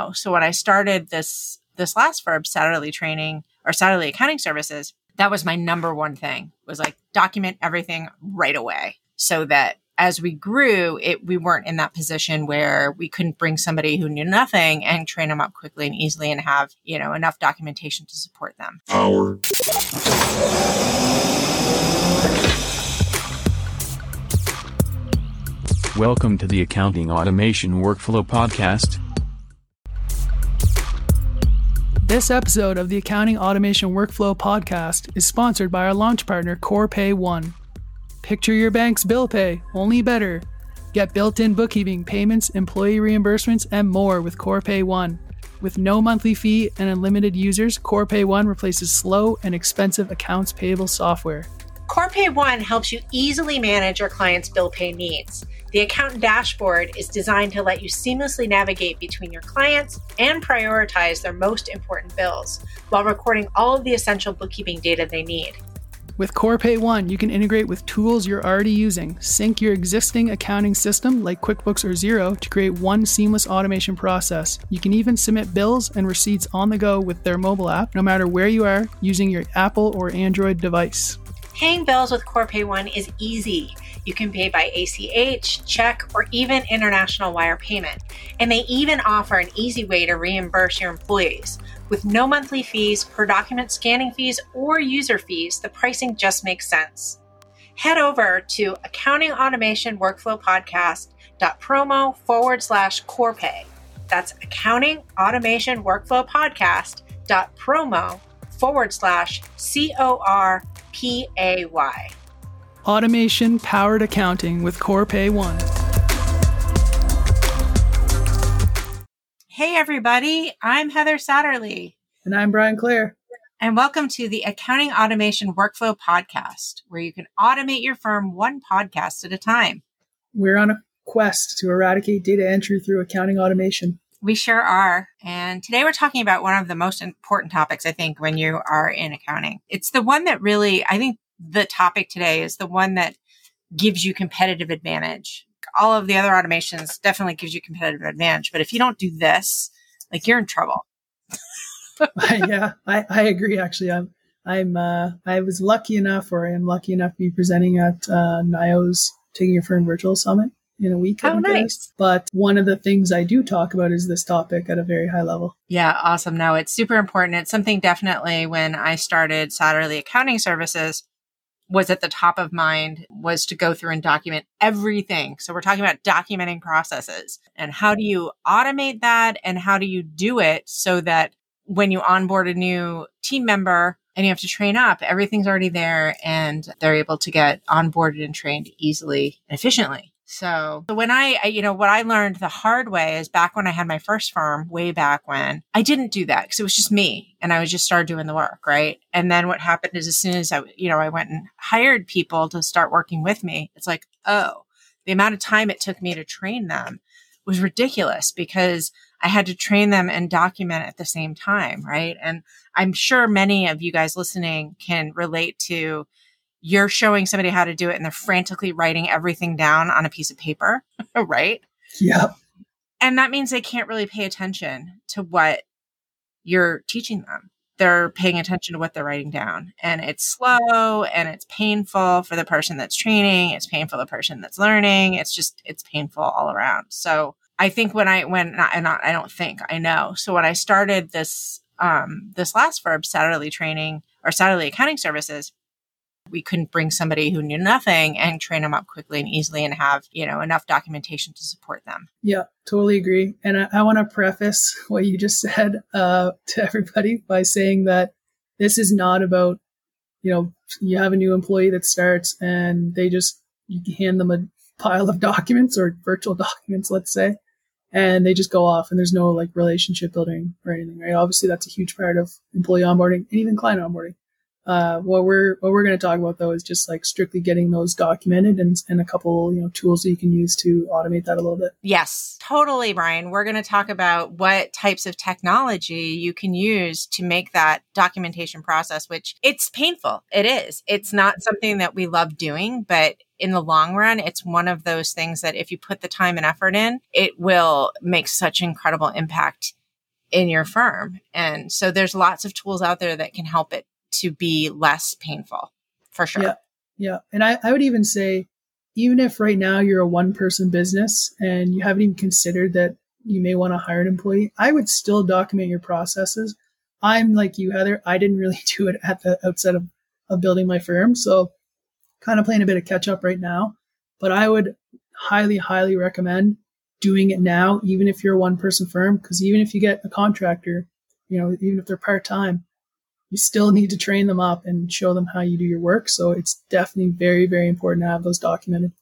Oh, so when I started this this last verb Satterley Training or Satterley Accounting Services, that was my number one thing was like document everything right away so that as we grew, it we weren't in that position where we couldn't bring somebody who knew nothing and train them up quickly and easily and have, you know, enough documentation to support them. Power. Welcome to the Accounting Automation Workflow Podcast. This episode of the Accounting Automation Workflow Podcast is sponsored by our launch partner, Corpay One. Picture your bank's bill pay, only better. Get built in bookkeeping, payments, employee reimbursements, and more with Corpay One. With no monthly fee and unlimited users, Corpay One replaces slow and expensive accounts payable software. Corpay One helps you easily manage your clients' bill pay needs. The accountant dashboard is designed to let you seamlessly navigate between your clients and prioritize their most important bills while recording all of the essential bookkeeping data they need. With Corpay One, you can integrate with tools you're already using, sync your existing accounting system like QuickBooks or Xero to create one seamless automation process. You can even submit bills and receipts on the go with their mobile app, no matter where you are, using your Apple or Android device. Paying bills with Corpay One is easy. You can pay by ACH, check, or even international wire payment. And they even offer an easy way to reimburse your employees. With no monthly fees, per document scanning fees, or user fees, the pricing just makes sense. Head over to accounting automation workflow podcast.promo forward slash corpay. That's accounting automation workflow podcast.promo forward slash C O R P A Y. Automation powered accounting with Corpay One. Hey, everybody. I'm Heather Satterley. And I'm Brian Clare. And welcome to the Accounting Automation Workflow Podcast, where you can automate your firm one podcast at a time. We're on a quest to eradicate data entry through accounting automation. We sure are. And today we're talking about one of the most important topics, I think, when you are in accounting. It's the one that really, I think the topic today is the one that gives you competitive advantage. All of the other automations definitely gives you competitive advantage, but if you don't do this, like you're in trouble. yeah, I, I agree. Actually, I'm I'm uh, I was lucky enough, or I am lucky enough to be presenting at uh, NIO's Taking Your Firm Virtual Summit in a week. Oh, nice. But one of the things I do talk about is this topic at a very high level. Yeah, awesome. No, it's super important. It's something definitely when I started Satterley Accounting Services, was at the top of mind was to go through and document everything. So we're talking about documenting processes and how do you automate that and how do you do it so that when you onboard a new team member and you have to train up, everything's already there and they're able to get onboarded and trained easily and efficiently. So when I, I, you know, what I learned the hard way is back when I had my first firm way back when I didn't do that because it was just me and I was just started doing the work. Right. And then what happened is as soon as I, you know, I went and hired people to start working with me, it's like, oh, the amount of time it took me to train them was ridiculous because I had to train them and document at the same time. Right. And I'm sure many of you guys listening can relate to you're showing somebody how to do it and they're frantically writing everything down on a piece of paper, right? Yeah. And that means they can't really pay attention to what you're teaching them. They're paying attention to what they're writing down. And it's slow and it's painful for the person that's training. It's painful the person that's learning. It's just, it's painful all around. So I think when I, when, not, not I don't think, I know. So when I started this, um, this last verb, Satterley training or Satterley accounting services, we couldn't bring somebody who knew nothing and train them up quickly and easily and have, you know, enough documentation to support them. Yeah, totally agree. And I, I want to preface what you just said uh, to everybody by saying that this is not about, you know, you have a new employee that starts and they just, hand them a pile of documents or virtual documents, let's say, and they just go off and there's no like relationship building or anything, right? Obviously, that's a huge part of employee onboarding and even client onboarding. Uh, what we're what we're going to talk about though is just like strictly getting those documented and, and a couple you know tools that you can use to automate that a little bit. Yes, totally, Brian. We're going to talk about what types of technology you can use to make that documentation process. Which it's painful. It is. It's not something that we love doing, but in the long run, it's one of those things that if you put the time and effort in, it will make such incredible impact in your firm. And so there's lots of tools out there that can help it to be less painful for sure. Yeah. Yeah. And I, I would even say, even if right now you're a one person business and you haven't even considered that you may want to hire an employee, I would still document your processes. I'm like you, Heather. I didn't really do it at the outset of, of building my firm. So kind of playing a bit of catch up right now, but I would highly, highly recommend doing it now, even if you're a one person firm, because even if you get a contractor, you know, even if they're part time, you still need to train them up and show them how you do your work. So it's definitely very, very important to have those documented.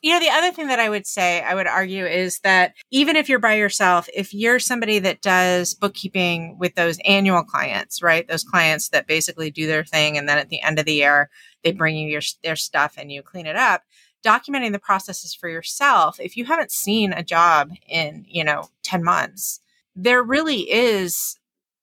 You know, the other thing that I would say, I would argue is that even if you're by yourself, if you're somebody that does bookkeeping with those annual clients, right? Those clients that basically do their thing. And then at the end of the year, they bring you your, their stuff and you clean it up documenting the processes for yourself, if you haven't seen a job in, you know, 10 months, there really is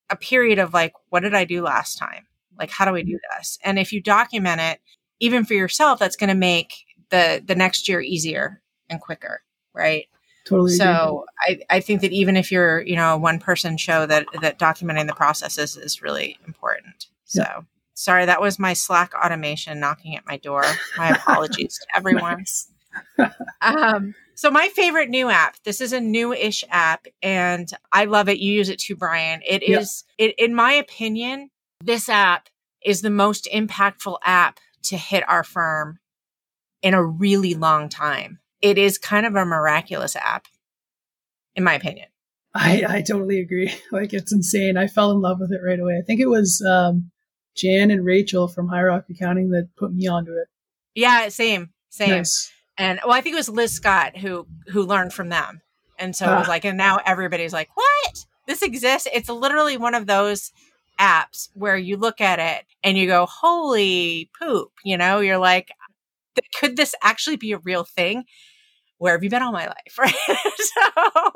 a period of like, what did I do last time? Like, how do I do this? And if you document it, even for yourself, that's going to make the, the next year easier and quicker. Right. Totally. So I, I think that even if you're, you know, a one person show that, that documenting the processes is really important. So. Yeah. Sorry, that was my Slack automation knocking at my door. My apologies to everyone. um, so my favorite new app. This is a new-ish app, and I love it. You use it too, Brian. It is, it, in my opinion, this app is the most impactful app to hit our firm in a really long time. It is kind of a miraculous app, in my opinion. I, I totally agree. Like it's insane. I fell in love with it right away. I think it was um, Jan and Rachel from High Rock Accounting that put me onto it. Yeah, same, same. Nice. And well, I think it was Liz Scott who who learned from them, and so it was ah. like, and now everybody's like, "What? This exists?" It's literally one of those apps where you look at it and you go, "Holy poop!" You know, you're like, "Could this actually be a real thing?" Where have you been all my life, right? so,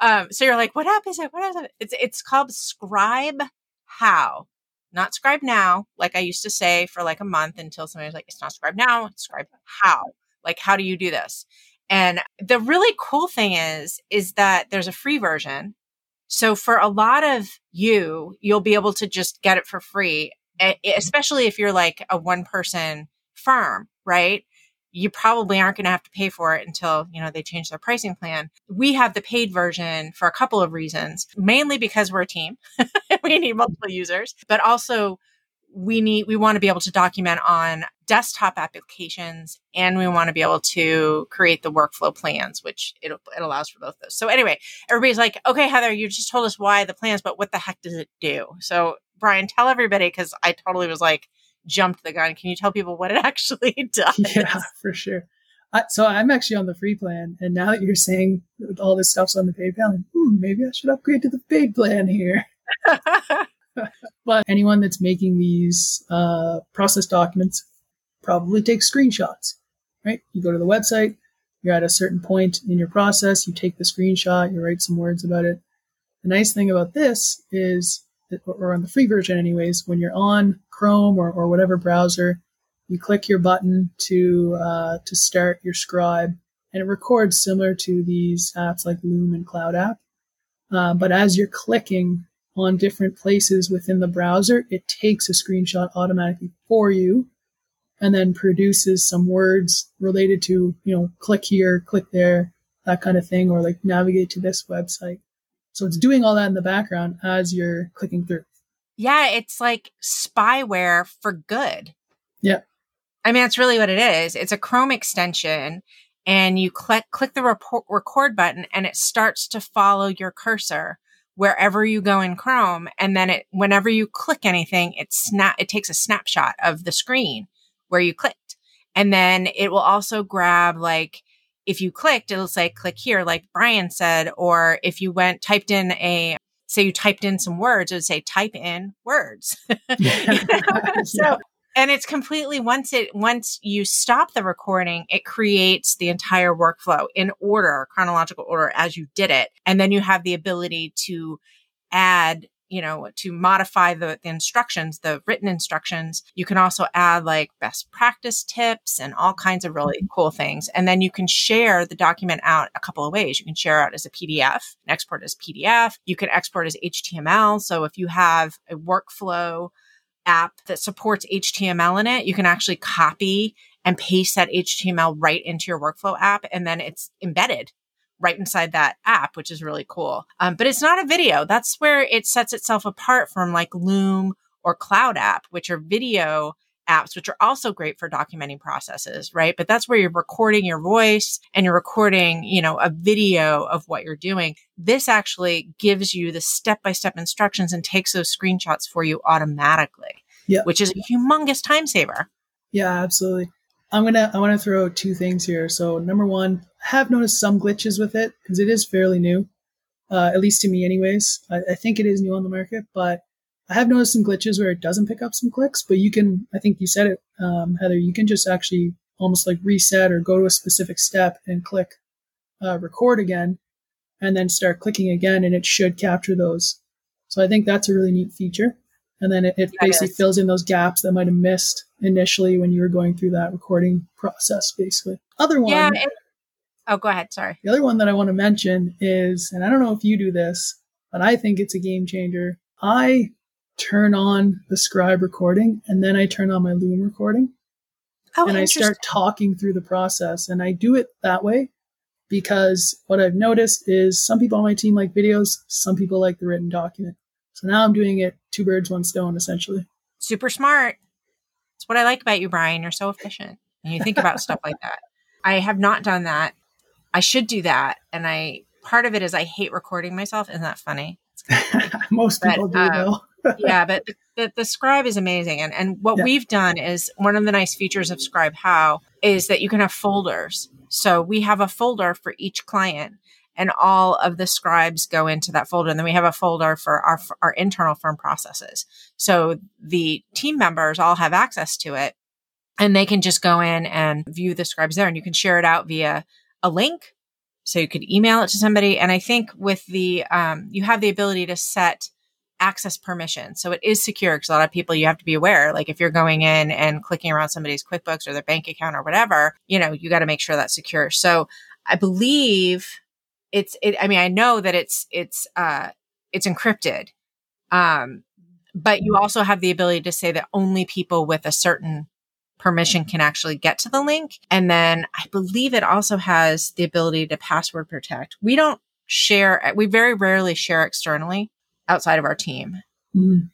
um, so you're like, "What app is it? What is it?" It's it's called Scribe How not scribe now, like I used to say for like a month until somebody was like, it's not scribe now, it's scribe how. Like, how do you do this? And the really cool thing is, is that there's a free version. So for a lot of you, you'll be able to just get it for free, eh, eh, especially if you're like a one person firm, right? you probably aren't going to have to pay for it until, you know, they change their pricing plan. We have the paid version for a couple of reasons, mainly because we're a team. we need multiple users, but also we need, we want to be able to document on desktop applications and we want to be able to create the workflow plans, which it, it allows for both those. So anyway, everybody's like, okay, Heather, you just told us why the plans, but what the heck does it do? So Brian, tell everybody, cause I totally was like, jumped the gun. Can you tell people what it actually does? Yeah, for sure. Uh, so I'm actually on the free plan, and now that you're saying all this stuff's on the paid plan, hmm, maybe I should upgrade to the paid plan here. but anyone that's making these uh, process documents probably takes screenshots, right? You go to the website, you're at a certain point in your process, you take the screenshot, you write some words about it. The nice thing about this is or on the free version anyways, when you're on Chrome or, or whatever browser, you click your button to uh, to start your scribe, and it records similar to these apps like Loom and Cloud App. Uh, but as you're clicking on different places within the browser, it takes a screenshot automatically for you, and then produces some words related to you know click here, click there, that kind of thing, or like navigate to this website. So it's doing all that in the background as you're clicking through. Yeah, it's like spyware for good. Yeah. I mean, that's really what it is. It's a Chrome extension and you click, click the report, record button and it starts to follow your cursor wherever you go in Chrome. And then it, whenever you click anything, it snap, it takes a snapshot of the screen where you clicked. And then it will also grab like if you clicked, it'll say click here, like Brian said, or if you went, typed in a, say you typed in some words, it would say type in words. so, and it's completely once it, once you stop the recording, it creates the entire workflow in order, chronological order as you did it. And then you have the ability to add you know, to modify the, the, instructions, the written instructions. You can also add like best practice tips and all kinds of really mm-hmm. cool things. And then you can share the document out a couple of ways. You can share out as a PDF, export as PDF. You can export as HTML. So if you have a workflow app that supports HTML in it, you can actually copy and paste that HTML right into your workflow app. And then it's embedded right inside that app, which is really cool. Um, but it's not a video. That's where it sets itself apart from like Loom or Cloud App, which are video apps, which are also great for documenting processes, right? But that's where you're recording your voice and you're recording, you know, a video of what you're doing. This actually gives you the step by step instructions and takes those screenshots for you automatically, yeah. which is a humongous time saver. Yeah, absolutely. I'm gonna I want to throw two things here. So number one, I have noticed some glitches with it because it is fairly new, uh, at least to me, anyways. I, I, think it is new on the market, but I have noticed some glitches where it doesn't pick up some clicks. But you can, I think you said it, um, Heather. You can just actually almost like reset or go to a specific step and click uh, record again, and then start clicking again, and it should capture those. So I think that's a really neat feature. And then it, it basically fills in those gaps that might have missed initially when you were going through that recording process, basically. Other one. Yeah. It, oh, go ahead. Sorry. The other one that I want to mention is, and I don't know if you do this, but I think it's a game changer. I turn on the scribe recording and then I turn on my Loom recording. Oh, and I start talking through the process. And I do it that way because what I've noticed is some people on my team like videos, some people like the written document. So now I'm doing it two birds, one stone, essentially. Super smart. That's what I like about you, Brian. You're so efficient and you think about stuff like that. I have not done that. I should do that. And I, part of it is I hate recording myself. Isn't that funny? Most people do, um, though. Yeah, but the, the, scribe is amazing. And, and what yeah. we've done is one of the nice features of Scribe How is that you can have folders. So we have a folder for each client and all of the scribes go into that folder. And then we have a folder for our, for our internal firm processes. So the team members all have access to it and they can just go in and view the scribes there and you can share it out via a link. So you could email it to somebody. And I think with the, um, you have the ability to set access permission. So it is secure because a lot of people you have to be aware. Like if you're going in and clicking around somebody's QuickBooks or their bank account or whatever, you know, you got to make sure that's secure. So I believe it's it, i mean i know that it's it's uh it's encrypted um but you also have the ability to say that only people with a certain permission can actually get to the link and then i believe it also has the ability to password protect we don't share we very rarely share externally outside of our team mm.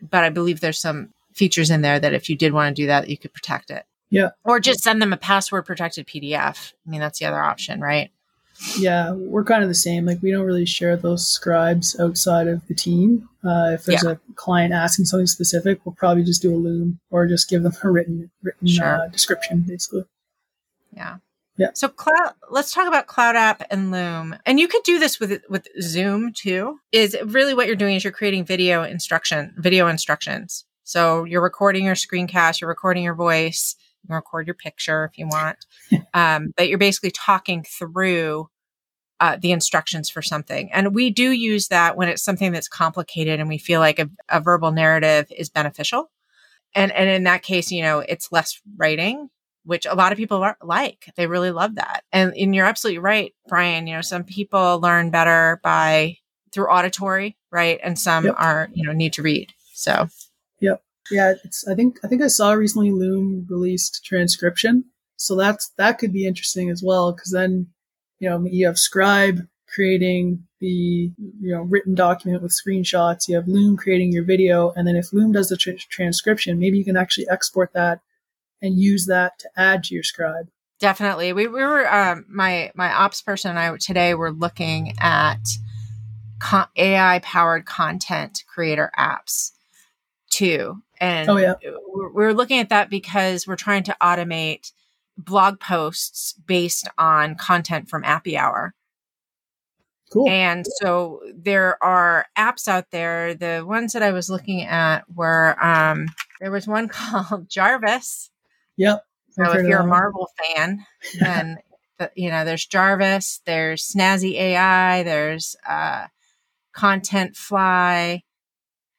but i believe there's some features in there that if you did want to do that you could protect it yeah or just send them a password protected pdf i mean that's the other option right yeah, we're kind of the same. Like we don't really share those scribes outside of the team. Uh, if there's yeah. a client asking something specific, we'll probably just do a loom or just give them a written written sure. uh, description, basically. Yeah. Yeah. So cloud. Let's talk about Cloud App and Loom, and you could do this with with Zoom too. Is really what you're doing is you're creating video instruction, video instructions. So you're recording your screencast, you're recording your voice, you can record your picture if you want. um, but you're basically talking through uh, the instructions for something. And we do use that when it's something that's complicated and we feel like a, a verbal narrative is beneficial. And, and in that case, you know, it's less writing, which a lot of people are, like. They really love that. And, and you're absolutely right, Brian. You know, some people learn better by through auditory, right? And some yep. are, you know, need to read. So, yep. Yeah, it's. I think I think I saw recently Loom released transcription, so that's that could be interesting as well because then you know you have Scribe creating the you know written document with screenshots. You have Loom creating your video, and then if Loom does the tra- transcription, maybe you can actually export that and use that to add to your Scribe. Definitely, we, we were um, my my ops person and I today were looking at con- AI powered content creator apps too and oh, yeah. we're looking at that because we're trying to automate blog posts based on content from Appy Hour. Cool. And so there are apps out there. The ones that I was looking at were um, there was one called Jarvis. Yep. So if you're a Marvel fan, then you know there's Jarvis, there's Snazzy AI, there's uh, Content Fly,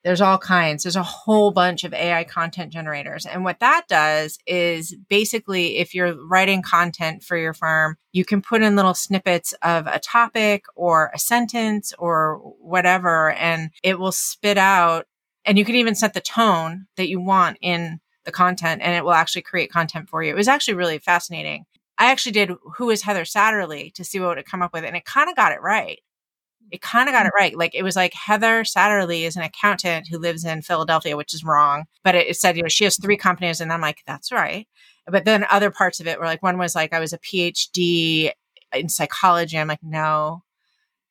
There's all kinds. There's a whole bunch of AI content generators. And what that does is basically if you're writing content for your firm, you can put in little snippets of a topic or a sentence or whatever, and it will spit out. And you can even set the tone that you want in the content and it will actually create content for you. It was actually really fascinating. I actually did Who is Heather Satterley to see what it would come up with, and it kind of got it right it kind of got it right. Like it was like Heather Satterley is an accountant who lives in Philadelphia, which is wrong. But it, it, said, you know, she has three companies. And I'm like, that's right. But then other parts of it were like, one was like, I was a PhD in psychology. I'm like, no.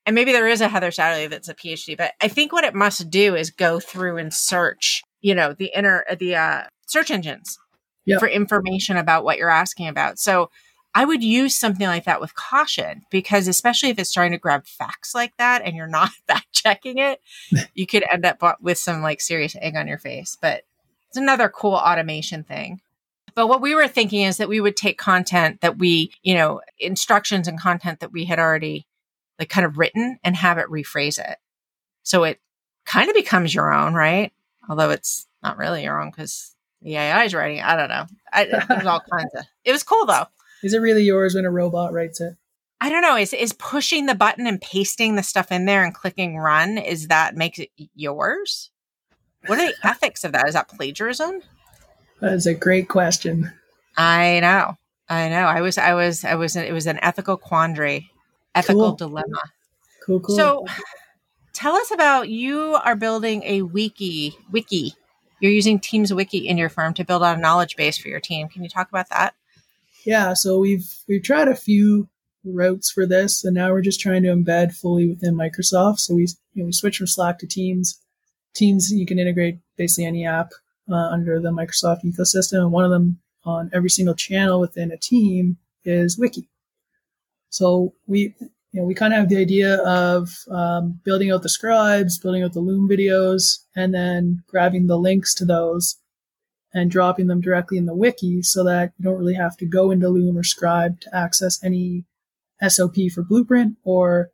And maybe there is a Heather Satterley that's a PhD, but I think what it must do is go through and search, you know, the inner, the uh, search engines yep. for information about what you're asking about. So I would use something like that with caution because especially if it's trying to grab facts like that and you're not fact checking it, you could end up with some like serious egg on your face. But it's another cool automation thing. But what we were thinking is that we would take content that we, you know, instructions and content that we had already like kind of written and have it rephrase it. So it kind of becomes your own, right? Although it's not really your own because the AI is writing. I don't know. I, there's all kinds of. It was cool though. Is it really yours when a robot writes it? I don't know. Is is pushing the button and pasting the stuff in there and clicking run? Is that makes it yours? What are the ethics of that? Is that plagiarism? That is a great question. I know. I know. I was. I was. I was. It was an ethical quandary, ethical cool. dilemma. Cool. Cool. So, tell us about you are building a wiki. Wiki. You're using Teams Wiki in your firm to build out a knowledge base for your team. Can you talk about that? yeah, so we've we've tried a few routes for this, and now we're just trying to embed fully within Microsoft. So we you know, we switch from Slack to Teams. Teams you can integrate basically any app uh, under the Microsoft ecosystem, and one of them on every single channel within a team is Wiki. So we you know we kind of have the idea of um, building out the scribes, building out the Loom videos, and then grabbing the links to those and dropping them directly in the wiki so that you don't really have to go into Loom or Scribe to access any SOP for Blueprint or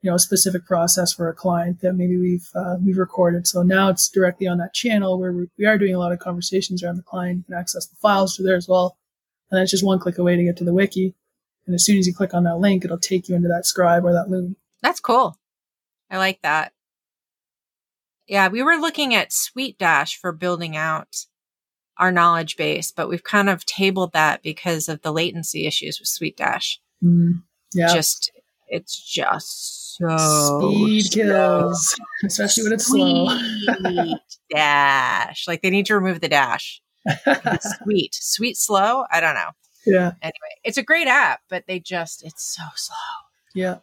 you know a specific process for a client that maybe we've uh, we've recorded. So now it's directly on that channel where we are doing a lot of conversations around the client. You can access the files through there as well, and then it's just one click away to get to the wiki. And as soon as you click on that link, it'll take you into that Scribe or that Loom. That's cool. I like that. Yeah, we were looking at SuiteDash for building out our knowledge base, but we've kind of tabled that because of the latency issues with SuiteDash. Mm, yeah. Just, it's just so speed slow. kills, especially when it's Sweet slow. dash. Like they need to remove the dash. sweet, sweet, slow. I don't know. Yeah. Anyway, it's a great app, but they just, it's so slow. Yeah.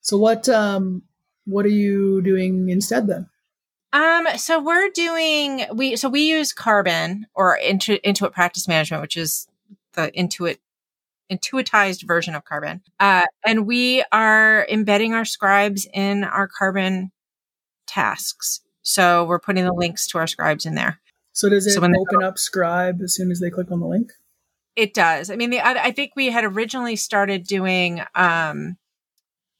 So what, um, what are you doing instead then? Um, so we're doing we so we use Karbon or Intu- Intuit Practice Management, which is the Intuit intuitized version of Karbon. Uh, and we are embedding our scribes in our Karbon tasks. So we're putting the links to our scribes in there. So does it so open up Scribe as soon as they click on the link? It does. I mean, the I think we had originally started doing um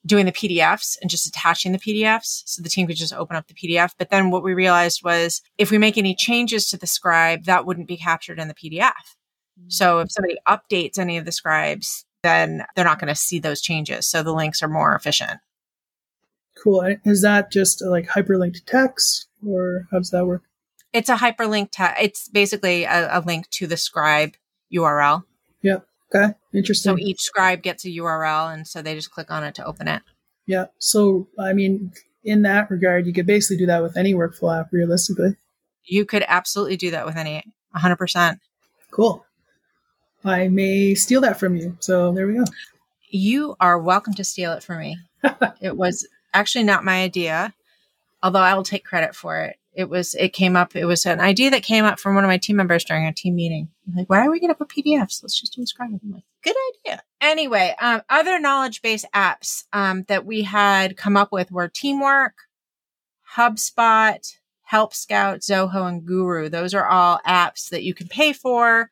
doing the PDFs and just attaching the PDFs so the team could just open up the PDF. But then what we realized was if we make any changes to the scribe, that wouldn't be captured in the PDF. Mm-hmm. So if somebody updates any of the scribes, then they're not going to see those changes. So the links are more efficient. Cool. Is that just like hyperlinked text or how does that work? It's a hyperlink text. It's basically a, a link to the scribe URL. Yeah. Okay, interesting. So each scribe gets a URL, and so they just click on it to open it. Yeah. So I mean, in that regard, you could basically do that with any workflow app, realistically. You could absolutely do that with any, 100%. Cool. I may steal that from you. So there we go. You are welcome to steal it from me. it was actually not my idea, although I will take credit for it it was it came up it was an idea that came up from one of my team members during a team meeting. I'm like why are we going to put pdfs let's just do a like good idea. Anyway um, other knowledge base apps um, that we had come up with were teamwork hubspot help scout zoho and guru. Those are all apps that you can pay for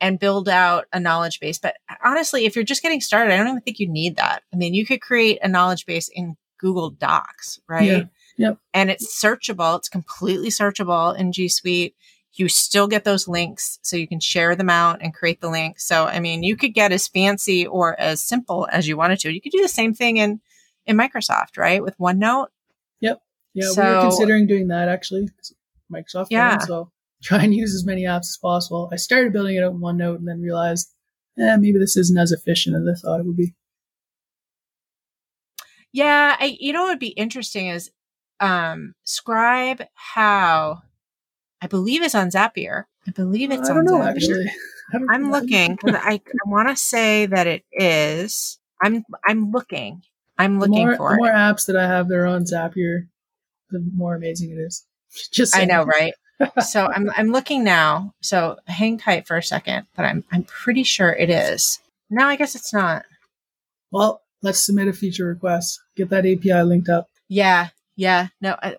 and build out a knowledge base. But honestly if you're just getting started i don't even think you need that. I mean you could create a knowledge base in google docs right? Yeah Yep. And it's searchable. It's completely searchable in G Suite. You still get those links so you can share them out and create the link. So, I mean, you could get as fancy or as simple as you wanted to. You could do the same thing in, in Microsoft, right? With OneNote. Yep. Yeah. So, we were considering doing that actually. Microsoft. Yeah. phone, so try and use as many apps as possible. I started building it out in OneNote and then realized, eh, maybe this isn't as efficient as I thought it would be. Yeah, I you know what would be interesting is um Scribe How I believe is on Zapier. I believe it's I on know Zapier. actually. I'm looking. I, I want to say that it is. I'm I'm looking. I'm The looking more, for the it. more apps that I have that are on Zapier, the more amazing it is. Just I know, right? so I'm I'm looking now. So hang tight for a second, but I'm I'm pretty sure it is. No, I guess it's not. Well, let's submit a feature request. Get that API linked up. Yeah, yeah. No, I,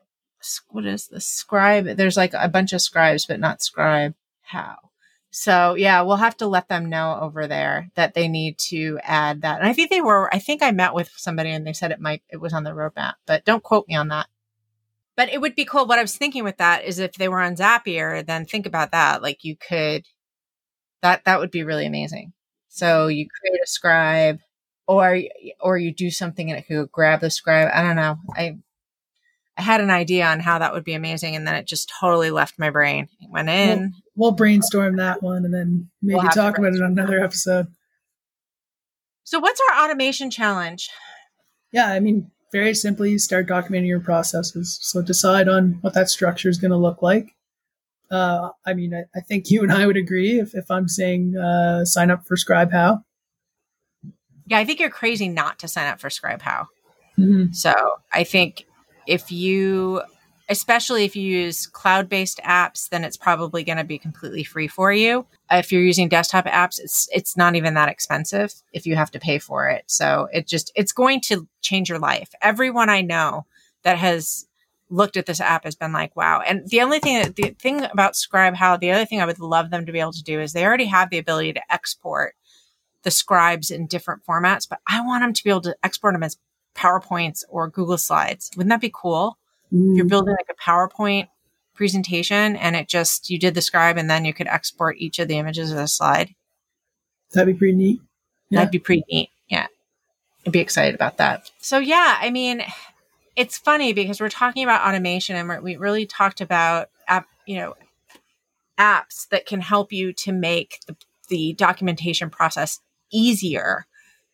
what is the scribe? There's like a bunch of scribes, but not scribe how. So yeah, we'll have to let them know over there that they need to add that. And I think they were. I think I met with somebody and they said it might. It was on the roadmap, but don't quote me on that. But it would be cool. What I was thinking with that is if they were on Zapier, then think about that. Like you could, that that would be really amazing. So you create a scribe, or or you do something and it could grab the scribe. I don't know. I I had an idea on how that would be amazing, and then it just totally left my brain. It went in. We'll brainstorm that one and then maybe We'll talk about it on another episode. So, what's our automation challenge? Yeah, I mean, very simply, start documenting your processes. So decide on what that structure is going to look like. Uh, I mean, I, I think you and I would agree if, if I'm saying uh, sign up for Scribe How. Yeah, I think you're crazy not to sign up for Scribe How. Mm-hmm. So, I think if you, especially if you use cloud based apps, then it's probably going to be completely free for you. If you're using desktop apps, it's it's not even that expensive if you have to pay for it. So it just it's going to change your life. Everyone I know that has looked at this app has been like, wow. And the only thing the thing about Scribe How, the other thing I would love them to be able to do is they already have the ability to export the scribes in different formats, but I want them to be able to export them as PowerPoints or Google Slides. Wouldn't that be cool? If you're mm. building like a PowerPoint presentation and it just you did the scribe and then you could export each of the images of the slide. That'd be pretty neat. Yeah. That'd be pretty neat. Yeah. I'd be excited about that. So yeah, I mean, it's funny because we're talking about automation and we really talked about app, you know, apps that can help you to make the, the documentation process easier.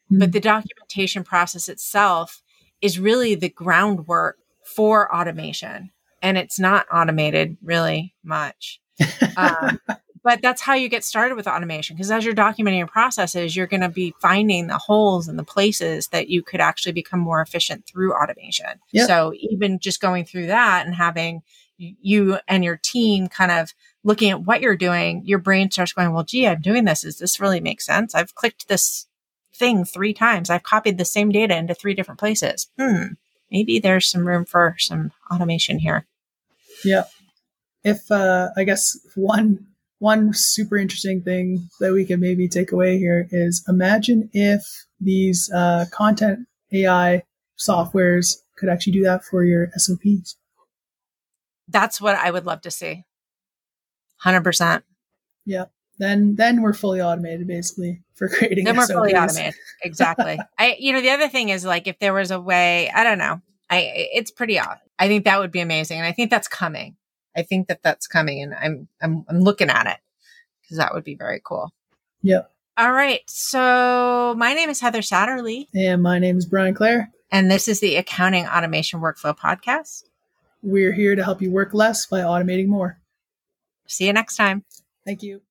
But Mhm. the documentation process itself is really the groundwork for automation. And it's not automated really much. Um, but that's how you get started with automation because as you're documenting your processes, you're going to be finding the holes and the places that you could actually become more efficient through automation. Yep. So even just going through that and having you and your team kind of looking at what you're doing, your brain starts going, well, gee, I'm doing this. Does this really make sense? I've clicked this thing three times. I've copied the same data into three different places. Hmm. Maybe there's some room for some automation here. Yeah. If uh, I guess one one super interesting thing that we can maybe take away here is imagine if these uh, content AI softwares could actually do that for your SOPs. That's what I would love to see. 100%. Yeah. Then then we're fully automated basically for creating. then we're fully automated exactly i you know the other thing is like if there was a way i don't know i it's pretty odd i think that would be amazing and i think that's coming i think that that's coming and i'm i'm, I'm looking at it because that would be very cool Yep. all right so my name is heather satterley And my name is Brian Clare. and this is the accounting automation workflow podcast We're here to help you work less by automating more. see you next time Thank you.